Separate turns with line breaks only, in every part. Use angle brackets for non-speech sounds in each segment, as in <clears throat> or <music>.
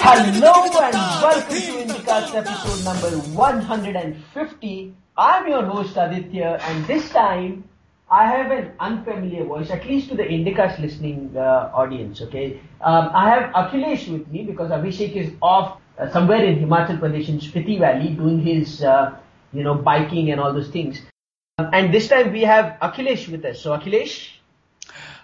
Hello and welcome to Indicast episode number 150. I'm your host Aditya and this time I have an unfamiliar voice, at least to the Indicast listening uh, audience, okay? Um, I have Akhilesh with me because Abhishek is off uh, somewhere in Himachal Pradesh in Spiti Valley doing his, uh, you know, biking and all those things. Um, and this time we have Akhilesh with us. So Akhilesh,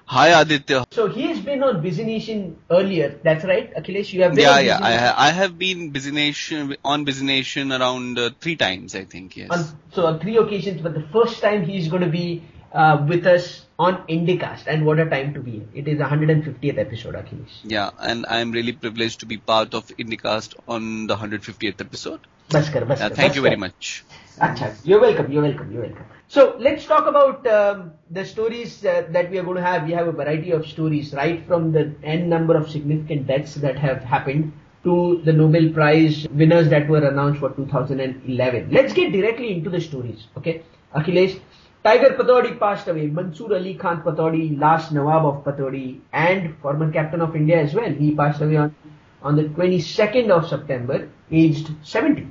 Hi Aditya.
so he has been on Busy Nation earlier. That's right, Akhilesh. You have been
Yeah, yeah. I, ha- I have been busy nation on busy nation around uh, three times, I think. Yes.
on so on three occasions, but the first time he's going to be uh, with us on Indicast, and what a time to be! in. It is 150th episode, Akhilesh.
yeah, and I'm really privileged to be part of Indicast on the 150th episode.
Bas kar, bas
Yeah, thank
bas
you very much.
Acha, you're welcome. You're welcome. You're welcome. So let's talk about um, the stories uh, that we are going to have. We have a variety of stories, right from the n number of significant deaths that have happened to the Nobel Prize winners that were announced for 2011. Let's get directly into the stories. Okay, Akhilesh. Tiger Pataudi passed away. Mansoor Ali Khan Pataudi, last Nawab of Pataudi, and former captain of India as well. He passed away on on the 22nd of September, aged 70.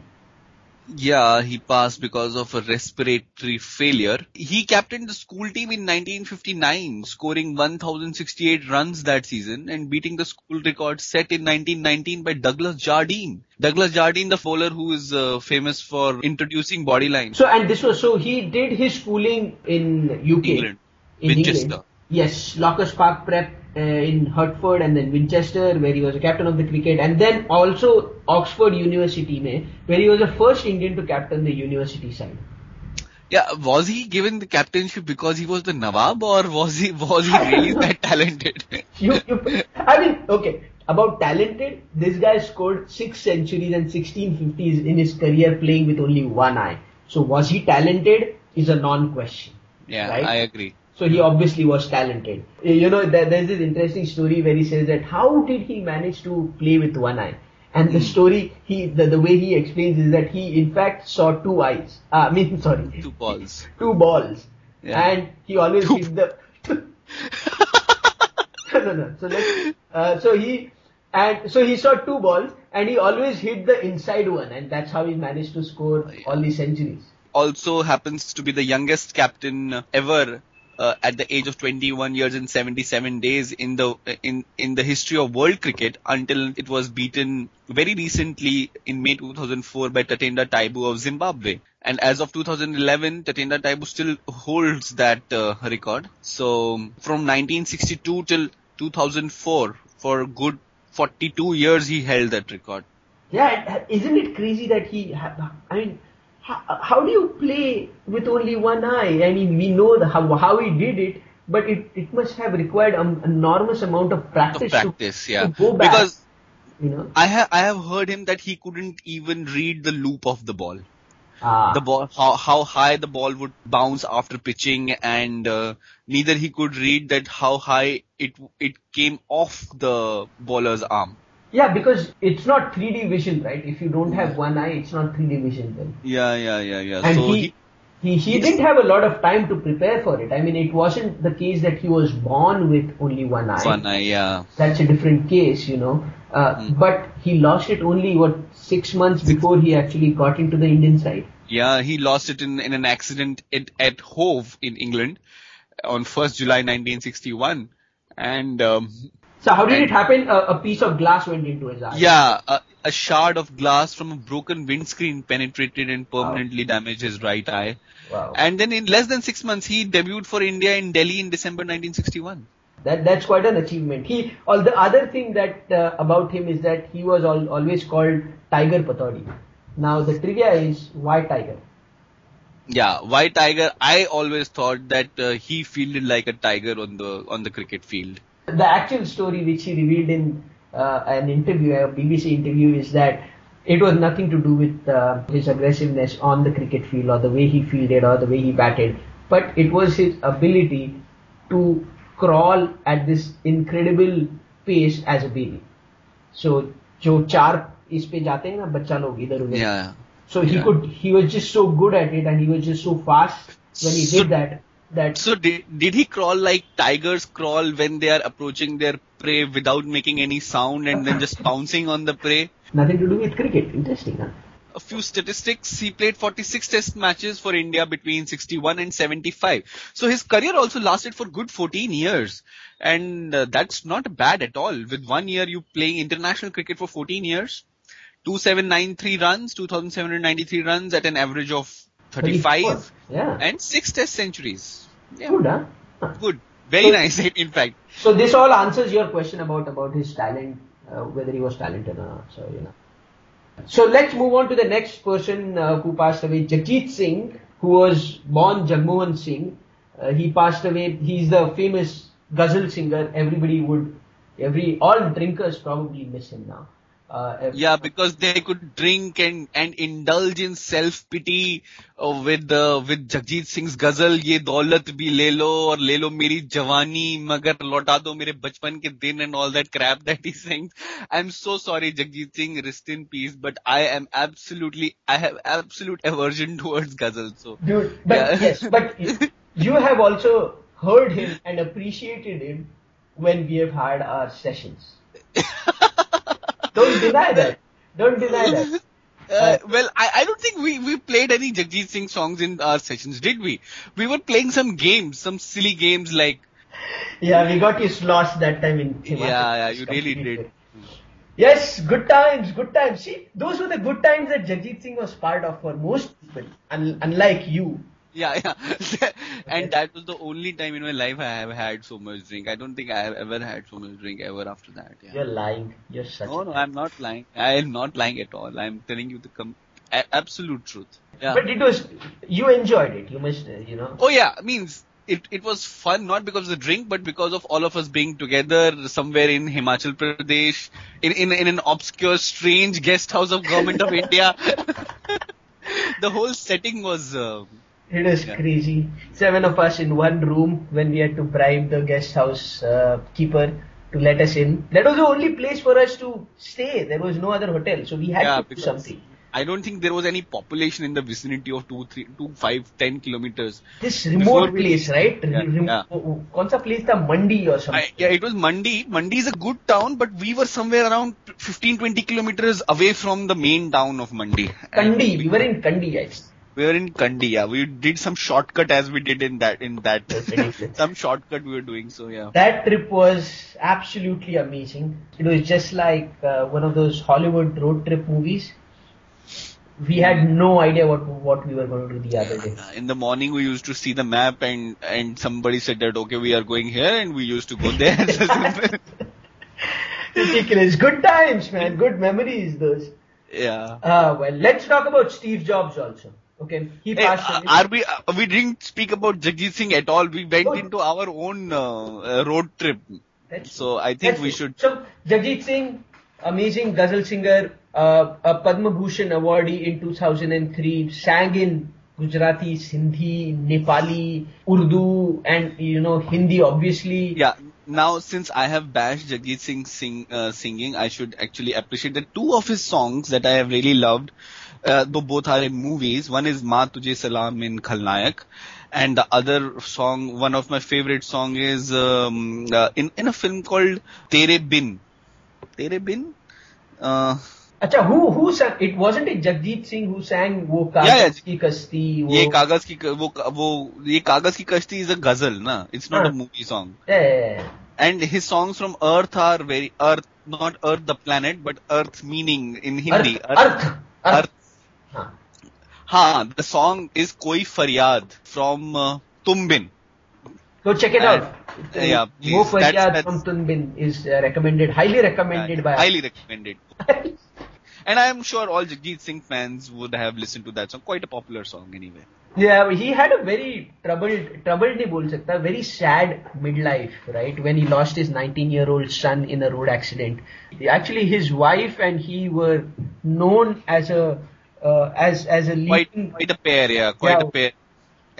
Yeah, he passed because of a respiratory failure. He captained the school team in 1959, scoring 1068 runs that season and beating the school record set in 1919 by Douglas Jardine. Douglas Jardine, the bowler who is uh, famous for introducing body lines.
So and this was so he did his schooling in UK,
England.
in
Winchester.
England. Yes, Lockers Park Prep uh, in Hertford, and then Winchester, where he was a captain of the cricket, and then also Oxford University, mein, where he was the first Indian to captain the university side.
Yeah, was he given the captainship because he was the Nawab or was he was he really <laughs> that talented?
You, you, I mean, okay, about talented, this guy scored six centuries and 16 50s in his career playing with only one eye. So was he talented? Is a non-question.
Yeah,
Right?
I agree.
So he obviously was talented. You know, there, there's this interesting story where he says that how did he manage to play with one eye? And the story, he, the, the way he explains is that he in fact saw two eyes. Uh, I mean, <laughs> sorry,
Two balls.
two balls.
Yeah.
And he always
Two-
hit the. <laughs> no, no, no. So let's, uh, so he, and so he saw two balls and he always hit the inside one and that's how he managed to score all these centuries.
Also happens to be the youngest captain ever uh, at the age of 21 years and 77 days in the in in the history of world cricket until it was beaten very recently in May 2004 by Tatenda Taibu of Zimbabwe. And as of 2011, Tatenda Taibu still holds that uh, record. So from 1962 till 2004, for good 42 years, he held that record.
Yeah, isn't it crazy that he? I mean, how, how do you play with only one eye? I mean, we know the, how how he did it, but it, it must have required an enormous amount of practice,
practice,
to,
yeah.
to go back.
Because
you know,
I have I have heard him that he couldn't even read the loop of the ball.
ah,
The ball, how how high the ball would bounce after pitching, and uh, neither he could read that how high it it came off the bowler's arm.
Yeah, because it's not 3D vision, right? If you don't have one eye, it's not 3D vision then.
Yeah, yeah, yeah, yeah.
And
so
he, he, he didn't have a lot of time to prepare for it. I mean, it wasn't the case that he was born with only one eye.
one eye, yeah.
that's a different case, you know. Uh,
Hmm.
But he lost it only what six months before he actually got into the Indian side.
Yeah, he lost it in, in an accident at, at Hove in England on 1st July 1961. And um,
So how did
And-
it happen? A, a piece of glass went into his eye.
Yeah, a, a shard of glass from a broken windscreen penetrated and permanently damaged his right eye.
Wow.
And then in less than six months, he debuted for India in Delhi in December 1961.
That that's quite an achievement. He. All the other thing that uh, about him is that he was al- always called Tiger Pataudi. Now the trivia is why Tiger?
Yeah, why Tiger. I always thought that uh, he fielded like a tiger on the on the cricket field.
The actual story which he revealed in uh, an interview, a BBC interview, is that it was nothing to do with uh, his aggressiveness on the cricket field or the way he fielded or the way he batted, but it was his ability to crawl at this incredible pace as a baby. So जो चार इस पे जाते हैं ना बच्चा लोग इधर उधर
Yeah.
So he
Yeah.
could, he was just so good at it and he was just so fast when he
So-
did that,
So did, did he crawl like tigers crawl when they are approaching their prey without making any sound and then just pouncing on the prey?
nothing to do with cricket. Interesting, huh?
A few statistics. He played 46 test matches for India between 61 and 75. So his career also lasted for good 14 years. And uh, that's not bad at all. With one year you playing international cricket for 14 years. 2793 runs, 2793 runs at an average of 35
Yeah.
and 6 test centuries. Yeah,
Good, huh? Huh.
good. Very
So-
nice, <laughs> in fact.
So this all answers your question about about his talent, uh, whether he was talented or not. So you know. So let's move on to the next person uh, who passed away, Jagjit Singh, who was born Jagmohan Singh. Uh, he passed away. He's the famous ghazal singer. Everybody would, every all drinkers probably miss him now. Uh, ev-
Yeah, because they could drink and and indulge in self pity uh, with uh, with Jagjit Singh's ghazal ये दौलत भी ले लो और ले लो मेरी जवानी मगर लौटा दो मेरे बचपन के दिन and all that crap <laughs> that he sings. I'm so sorry Jagjit Singh, rest in peace, but I am absolutely I have absolute aversion <laughs> towards ghazal. So
Dude, but
Yeah.
yes, but <laughs> you have also heard him and appreciated him when we have had our sessions. Don't deny that. Don't deny that. <laughs>
Uh, well, I, I don't think we, we played any Jagjit Singh songs in our sessions, did we? We were playing some games, some silly games like
Yeah, we got you lost that time in Himachal.
Yeah, yeah, you really did.
Yes, good times, good times. See, those were the good times that Jagjit Singh was part of for most people, un- unlike you.
Yeah, yeah. <laughs> and that was the only time in my life I have had so much drink. I don't think I have ever had so much drink ever after that. Yeah.
You're lying. You're such.
No, no, I'm not lying. I am not lying at all. I'm telling you the com- a- absolute truth. Yeah.
But it was. You enjoyed it. You must. You know.
Oh yeah, means it it was fun not because of the drink, but because of all of us being together somewhere in Himachal Pradesh, in in, in an obscure, strange guest house of government of <laughs> India. <laughs> the whole setting was. Uh,
it is
yeah.
crazy. Seven of us in one room when we had to bribe the guest house uh, keeper to let us in. That was the only place for us to stay. There was no other hotel, so we had
yeah,
to do something.
I don't think there was any population in the vicinity of two, three, two, five, ten kilometers.
This remote
Before
place, right?
Yeah,
Rem-
yeah.
Oh, oh, Kaun place tha? Mandi or something?
I, yeah, it was Mandi. Mandi is a good town, but we were somewhere around 15, 20 kilometers away from the main town of Mandi.
Kandi. We, were in Kandi, I.
We were in Kandi, yeah. We did some shortcut as we did in that, in that, <laughs> some shortcut we were doing, so yeah.
That trip was absolutely amazing. It was just like uh, one of those Hollywood road trip movies. We had no idea what what we were going to do the other day. <laughs>
In the morning we used to see the map and, and somebody said that, okay, we are going here and we used to go there. <laughs>
Ridiculous. Good times, man. Good memories, those.
yeah.
Uh, well, let's talk about Steve Jobs also. Okay, he
Hey,
passed
uh, are we, uh, we didn't speak about Jagjit Singh at all. We went into our own uh, uh, road trip.
That's
So I think we should
So, Jagjit Singh, amazing ghazal singer, uh, a Padma Bhushan awardee in 2003, sang in Gujarati, Sindhi, Nepali, Urdu, and you know Hindi. Obviously,
Yeah. Now, since I have bashed Jagjit Singh sing, uh, singing, I should actually appreciate the two of his songs that I have really loved. Though both are in movies one is Maa Tujhe Salaam in Khalnayak and the other song one of my favourite song is in in a film called Tere Bin Tere Bin
अच्छा who who it wasn't it Jagjit Singh who sang Woh
Kagaz yeah,
की कश्ती
ये कागज़ की वो वो ये कागज़ की कश्ती इज़ अ गज़ल ना it's not a movie song and his songs from Arth are very Arth not earth the planet but arth meaning in Hindi
arth
arth
हाँ
the song is Koi फरियाद from uh, Tum
Bin. So check it out.
Yeah, please.
Mo Faryad is uh, recommended, highly recommended by.
Highly recommended. <laughs> and I am sure all Jagjit Singh fans would have listened to that song. Quite a popular song, anyway.
Yeah, he had a very troubled, troubled नहीं बोल very sad midlife, right? When he lost his 19-year-old son in a road accident. Actually, his wife and he were known as a as as a
Quite
leading,
quite a pair, yeah. Quite
Yeah.
a pair.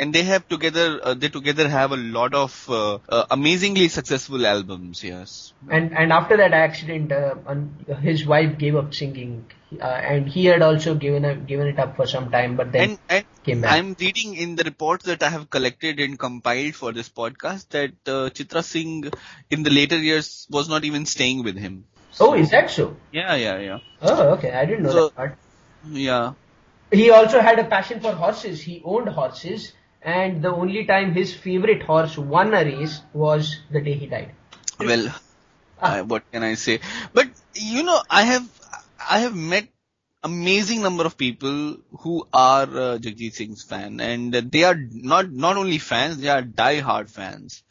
and they have together uh, they together have a lot of uh, uh, amazingly successful albums. Yes.
And and after that accident, uh, un- his wife gave up singing, uh, and he had also given up, given it up for some time, but then
And and
came back.
I'm reading in the reports that I have collected and compiled for this podcast that uh, Chitra Singh in the later years was not even staying with him.
oh, is that so?
Yeah, yeah, yeah.
Oh, okay, I didn't know
So-
that part.
Yeah.
He also had a passion for horses. He owned horses, and the only time his favorite horse won a race was the day he died.
Well,
Ah.
uh, what can I say? But you know, I have I have met amazing number of people who are uh, Jagjit Singh's fan, and they are not not only fans, they are die-hard fans.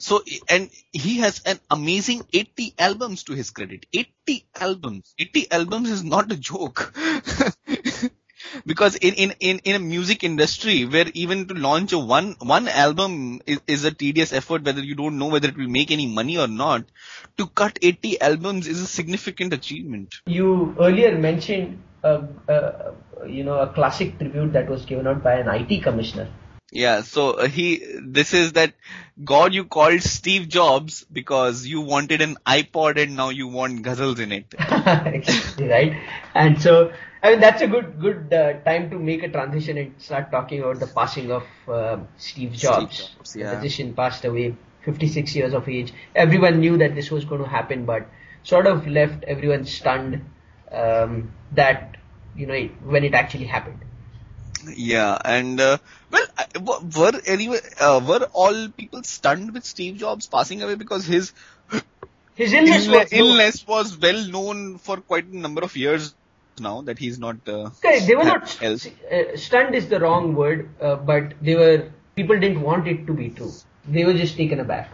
So, and he has an amazing 80 albums to his credit. 80 albums. 80 albums is not a joke. <laughs> because in, in, in, in a music industry where even to launch a one, one album is, is a tedious effort, whether you don't know whether it will make any money or not, to cut 80 albums is a significant achievement.
You earlier mentioned, uh, uh, you know, a classic tribute that was given out by an IT commissioner.
Yeah, so uh, he, this is that God you called Steve Jobs because you wanted an iPod and now you want ghazals in it. <laughs>
right. And so, I mean, that's a good good uh, time to make a transition and start talking about the passing of uh, Steve Jobs.
Jobs,
The
yeah.
physician passed away, 56 years of age. Everyone knew that this was going to happen, but sort of left everyone stunned um, that you know it, when it actually happened.
Yeah, and uh, well, were anyway, uh, were all people stunned with Steve Jobs passing away because his
His illness
illness,
was
illness was well known for quite a number of years now that he's not. Uh,
Okay, they were not
health.
uh, stunned is the wrong word, uh, but they were people didn't want it to be true. They were just taken aback.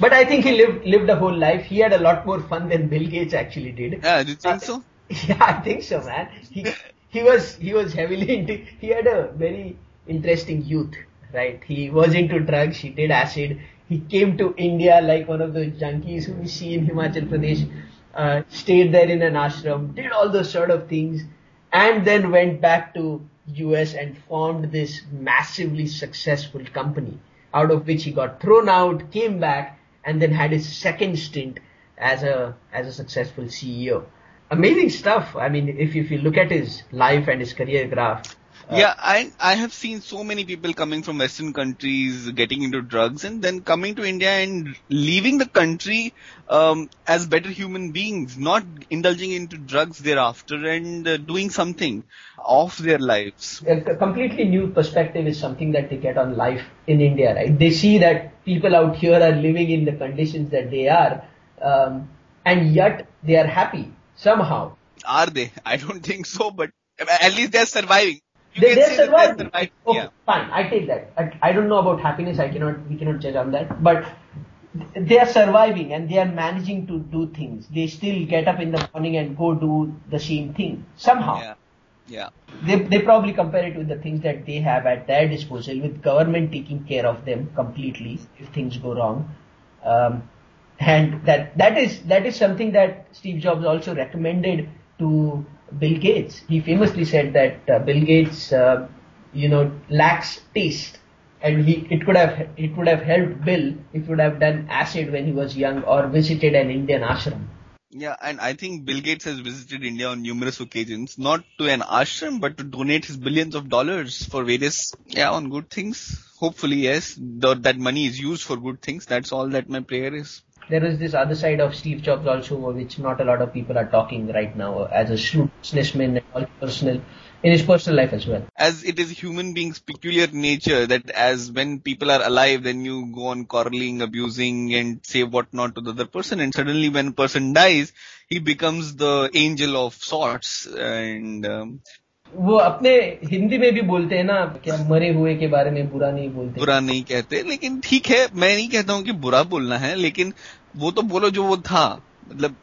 But I think he lived lived a whole life. He had a lot more fun than Bill Gates actually did.
Yeah, do you think
Uh,
so? <laughs>
Yeah, I think so, man. He <laughs> he was he was heavily <laughs> into. He had a very interesting youth, right? He was into drugs. He did acid. He came to India like one of those junkies who we see in Himachal Pradesh. Uh, stayed there in an ashram, did all those sort of things, and then went back to US and formed this massively successful company. Out of which he got thrown out, came back, and then had his second stint as a as a successful CEO amazing stuff. I mean, if if you look at his life and his career graph, uh,
yeah, I I have seen so many people coming from Western countries getting into drugs and then coming to India and leaving the country um, as better human beings, not indulging into drugs thereafter and uh, doing something of their lives.
A completely new perspective is something that they get on life in India, right? They see that people out here are living in the conditions that they are, um, and yet they are happy somehow.
Are they? <laughs> I don't think so, but at least they're surviving. You
They,
can
they're surviving.
they're surviving.
Okay,
Yeah.
fine. I take that. I, I don't know about happiness. I cannot. We cannot judge on that. But they are surviving and they are managing to do things. They still get up in the morning and go do the same thing somehow.
Yeah. Yeah.
They, they probably compare it with the things that they have at their disposal, with government taking care of them completely if things go wrong. Um, and that that is that is something that Steve Jobs also recommended to Bill Gates. He famously said that uh, Bill Gates, uh, you know, lacks taste, and he it could have it would have helped Bill if he would have done acid when he was young or visited an Indian ashram.
Yeah, and I think Bill Gates has visited India on numerous occasions, not to an ashram, but to donate his billions of dollars for various, yeah, on good things. Hopefully, yes, the, that money is used for good things. That's all that my prayer is.
There is this other side of Steve Jobs also, which not a lot of people are talking right now as a businessman and all personal in his personal life as well.
As it is human being's peculiar nature that as when people are alive, then you go on quarreling, abusing, and say what not to the other person, and suddenly when a person dies, he becomes the angel of sorts, and um,
वो अपने हिंदी में भी बोलते हैं ना क्या मरे हुए के बारे में बुरा नहीं बोलते
बुरा नहीं कहते लेकिन ठीक है मैं नहीं कहता हूँ कि बुरा बोलना है लेकिन वो तो बोलो जो वो था मतलब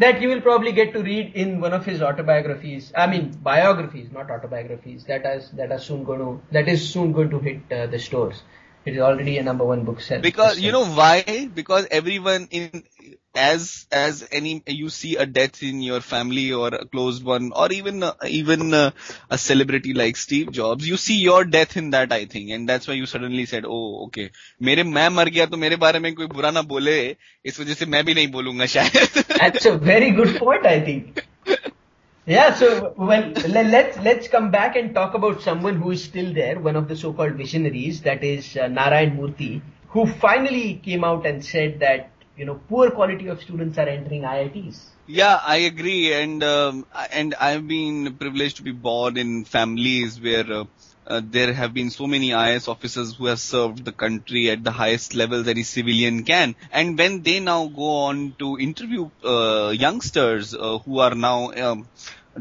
that you will probably get to read in one of his autobiographies I mean biographies not autobiographies that are that are soon going that is soon gone to hit the stores it is already a number one bookseller.
Because you know why? Because everyone in as as any you see a death in your family or a closed one or even uh, even uh, a celebrity like Steve Jobs you see your death in that I think and that's why you suddenly said oh okay मेरे मैं मर गया तो मेरे बारे में कोई बुरा ना बोले इस वजह से मैं भी नहीं बोलूंगा <laughs> शायद
That's a very good point, I think. Yeah, so well, le- let's let's come back and talk about someone who is still there, one of the so-called visionaries, that is uh, Narayan Murthy, who finally came out and said that you know poor quality of students are entering IITs.
Yeah, I agree, and um, and I've been privileged to be born in families where uh, uh, there have been so many IS officers who have served the country at the highest levels any civilian can, and when they now go on to interview uh, youngsters uh, who are now um,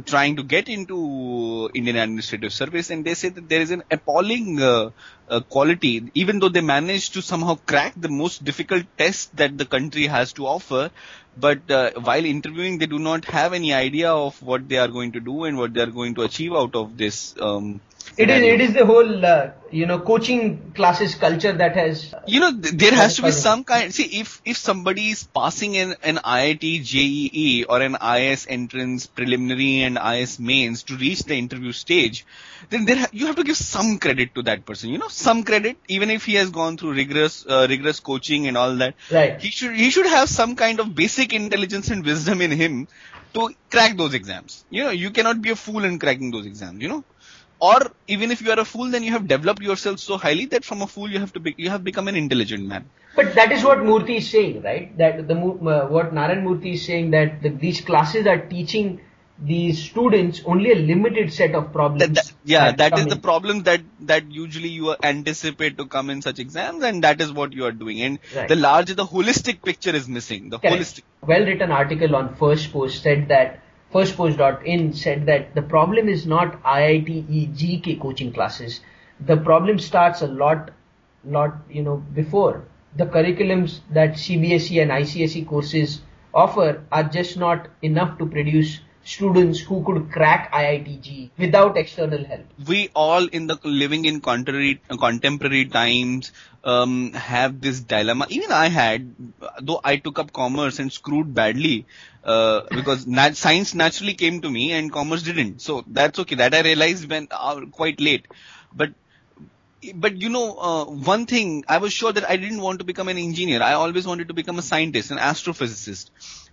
trying to get into Indian Administrative Service, and they say that there is an appalling uh, uh, quality, even though they managed to somehow crack the most difficult test that the country has to offer. But uh, while interviewing, they do not have any idea of what they are going to do and what they are going to achieve out of this. Um,
It is it is the whole uh, you know coaching classes culture that has
you know there has to be some kind see if if somebody is passing an, an IIT JEE or an IS entrance preliminary and IS mains to reach the interview stage then there ha- you have to give some credit to that person you know some credit. Even if he has gone through rigorous uh, rigorous coaching and all that
Right.
he should he should have some kind of basic intelligence and wisdom in him to crack those exams. You know you cannot be a fool in cracking those exams you know or even if you are a fool then you have developed yourself so highly that from a fool you have to be you have become an intelligent man
But that is what Murthy is saying, right? That the uh, what Narayan Murthy is saying that the, these classes are teaching these students only a limited set of problems.
that, that- yeah that is
come
the problem that that usually you anticipate to come in such exams and that is what you are doing and
Right.
the larger the holistic picture is missing the
Correct.
holistic
Well written article on Firstpost said that firstpost.in said that the problem is not IIT JEE coaching classes. The problem starts a lot, lot you know before. The curriculums that CBSE and ICSE courses offer are just not enough to produce students who could crack IIT JEE without external help.
we all in the living in contemporary contemporary times um, have this dilemma. Even I had, though I took up commerce and screwed badly uh, because nat- science naturally came to me and commerce didn't. So that's okay. That I realized when uh, quite late. But but you know, uh, one thing I was sure that I didn't want to become an engineer. I always wanted to become a scientist, an astrophysicist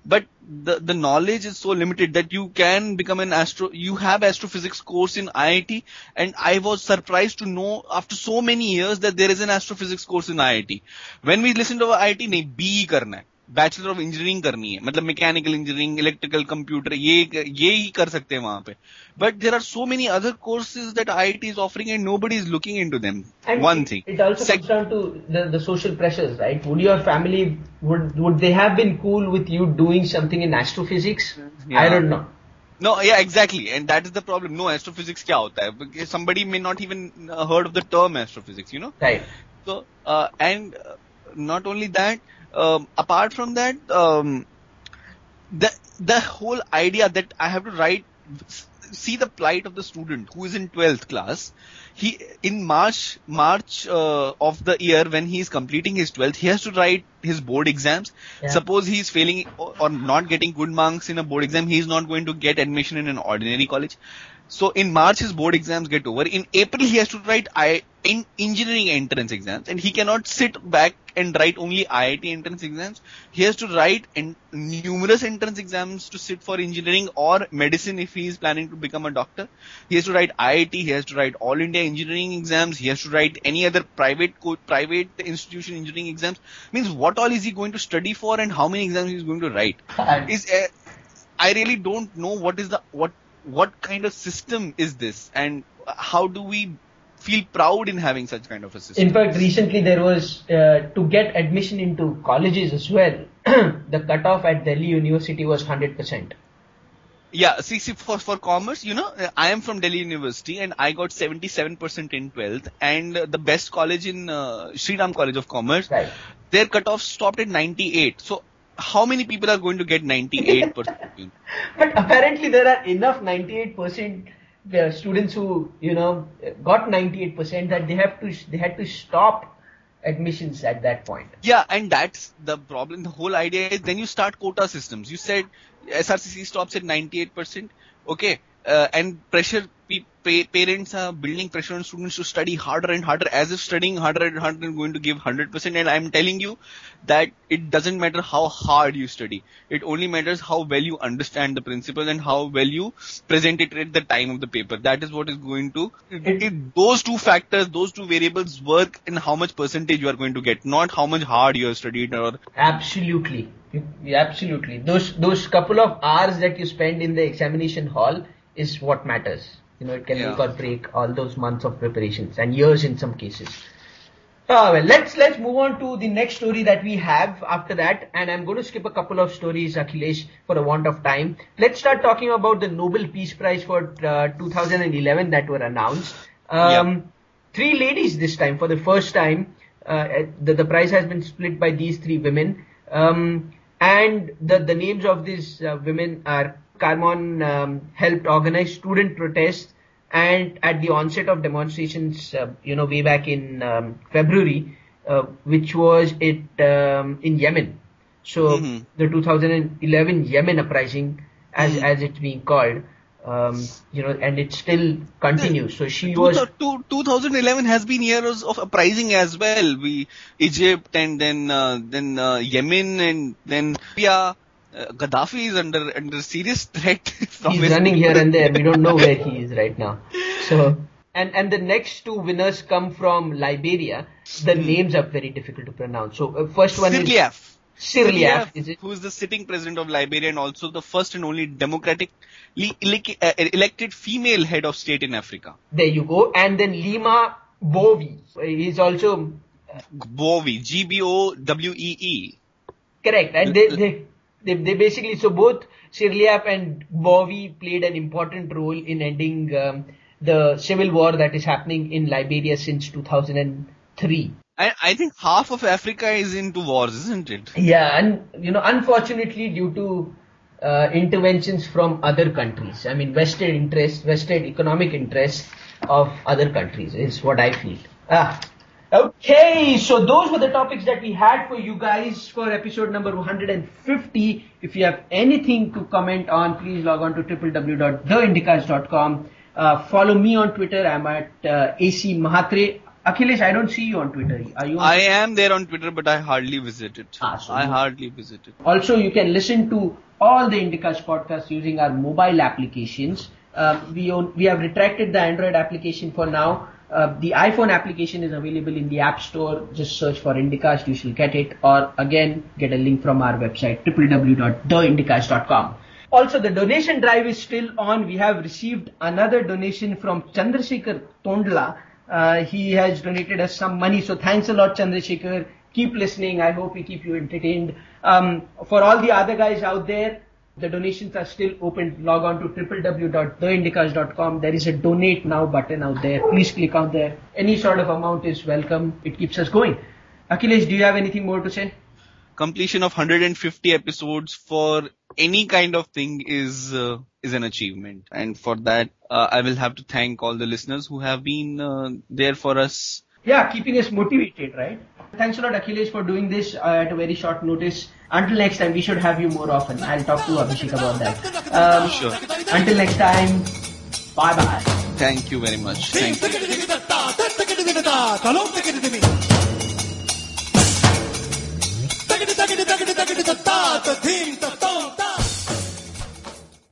but the, the knowledge is so limited that you can become an astro, you have astrophysics course in IIT and I was surprised to know after so many years that there is an astrophysics course in IIT. When we listen to our IIT, nahi, BE karna hai. Bachelor of engineering करनी है मतलब mechanical engineering electrical computer ये ये ही कर सकते हैं वहां पे but there are so many other courses that IIT is offering and nobody is looking into them
And
one
it-
thing
It also comes down to the, the social pressures, right? Would your family would would they have been cool with you doing something in astrophysics? I
Yeah.
don't know.
No, yeah, exactly, and that is the problem. No, astrophysics क्या होता है? Because Somebody may not even uh, heard of the term astrophysics, you know.
Right.
So, uh, and uh, not only that, um, apart from that, um, the the whole idea that I have to write, see the plight of the student who is in twelfth class. He in March March uh, of the year when he is completing his twelfth, he has to write his board exams.
Yeah.
Suppose he is failing or, or not getting good marks in a board exam, he is not going to get admission in an ordinary college. So in March his board exams get over. In April he has to write I in engineering entrance exams, and he cannot sit back and write only IIT entrance exams. He has to write en- numerous entrance exams to sit for engineering or medicine if he is planning to become a doctor. He has to write IIT. He has to write All India engineering exams. He has to write any other private co- private institution engineering exams. Means what all is he going to study for and how many exams he is going to write? Is uh, I really don't know what is the what what kind of system is this and how do we feel proud in having such kind of a system
In fact, recently there was uh, to get admission into colleges as well. <clears throat> the cutoff at Delhi University was hundred percent.
yeah see, see for for commerce you know i am from delhi university and i got 77% in 12th and the best college in uh, Sriram college of commerce
Right.
their cutoff stopped at 98 so how many people are going to get 98% <laughs>
But apparently there are enough ninety-eight percent uh, students who you know got ninety-eight percent that they have to they had to stop admissions at that point.
Yeah, and that's the problem. The whole idea is then you start quota systems. You said SRCC stops at 98%. Okay. Uh, and pressure, pe- pa- parents are building pressure on students to study harder and harder as if studying harder and harder is going to give 100%. And I'm telling you that it doesn't matter how hard you study. It only matters how well you understand the principles and how well you present it at the time of the paper. That is what is going to, it, it- those two factors, those two variables work in how much percentage you are going to get, not how much hard you have studied or
Absolutely. Absolutely. Those those couple of hours that you spend in the examination hall is what matters. You know, it can
Yeah.
make or break all those months of preparations and years in some cases. Ah, well, let's let's move on to the next story that we have after that, and I'm going to skip a couple of stories, Akhilesh, for a want of time. Let's start talking about the Nobel Peace Prize for uh, 2011 that were announced. Um, Three ladies this time, for the first time, uh, the, the prize has been split by these three women. Um, and the, the names of these uh, women are Karman um, helped organize student protests and at the onset of demonstrations, uh, you know, way back in um, February, uh, which was it um, in Yemen. So
Mhm.
the 2011 Yemen uprising, as
Mhm.
as it's being called, um, you know, and it still continues. So she
Two
was
two- 2011 has been years of uprising as well. We Egypt and then uh, then uh, Yemen and then Libya. Gaddafi is under under serious threat <laughs> from
he's running here and there. We don't know where he is right now. <laughs> So and and the next two winners come from Liberia. The names are very difficult to pronounce. So uh, first one is
Sirleaf.
Sirleaf.
Who is the sitting president of Liberia and also the first and only democratically elec- uh, elected female head of state in Africa.
There you go. And then Leymah Gbowee. He's also
Gbowee, G-B-O-W-E-E.
Correct. And they, they, they, they basically, so both Sirleaf and Gbowee played an important role in ending um, the civil war that is happening in Liberia since 2003.
I, I think half of Africa is into wars, isn't it?
Yeah, and you know, unfortunately, due to uh, interventions from other countries, I mean, vested interests, vested economic interests of other countries is what I feel. Ah. Okay, so those were the topics that we had for you guys for episode number 150. If you have anything to comment on, please log on to www.theindicast.com. Uh, follow me on Twitter. I'm at uh, AC Mahatre. Akhilesh, I don't see you on Twitter. Are you? On
I am there on Twitter, but I hardly visit it.
Ah, so
I
you-
hardly visit it.
Also, you can listen to all the Indicast podcasts using our mobile applications. Um, we own, we have retracted the Android application for now. Uh, the iPhone application is available in the App Store. Just search for Indicast, you shall get it. Or again, get a link from our website www.theindicast.com. Also, the donation drive is still on. We have received another donation from Chandrasekhar Tondla. Uh, he has donated us some money, so thanks a lot, Chandrasekhar. Keep listening. I hope we keep you entertained. Um, for all the other guys out there, the donations are still open. Log on to www.theindicast.com. There is a donate now button out there. Please click on there. Any sort of amount is welcome. It keeps us going. Akhilesh, do you have anything more to say?
Completion of 150 episodes for any kind of thing is uh, is an achievement, and for that, uh, I will have to thank all the listeners who have been uh, there for us.
Yeah, keeping us motivated, right? Thanks a lot, Akhilesh, for doing this uh, at a very short notice. Until next time, we should have you more often. I'll talk to Abhishek about that. Um,
Sure.
Until next time, bye bye.
Thank you very much. Thank you.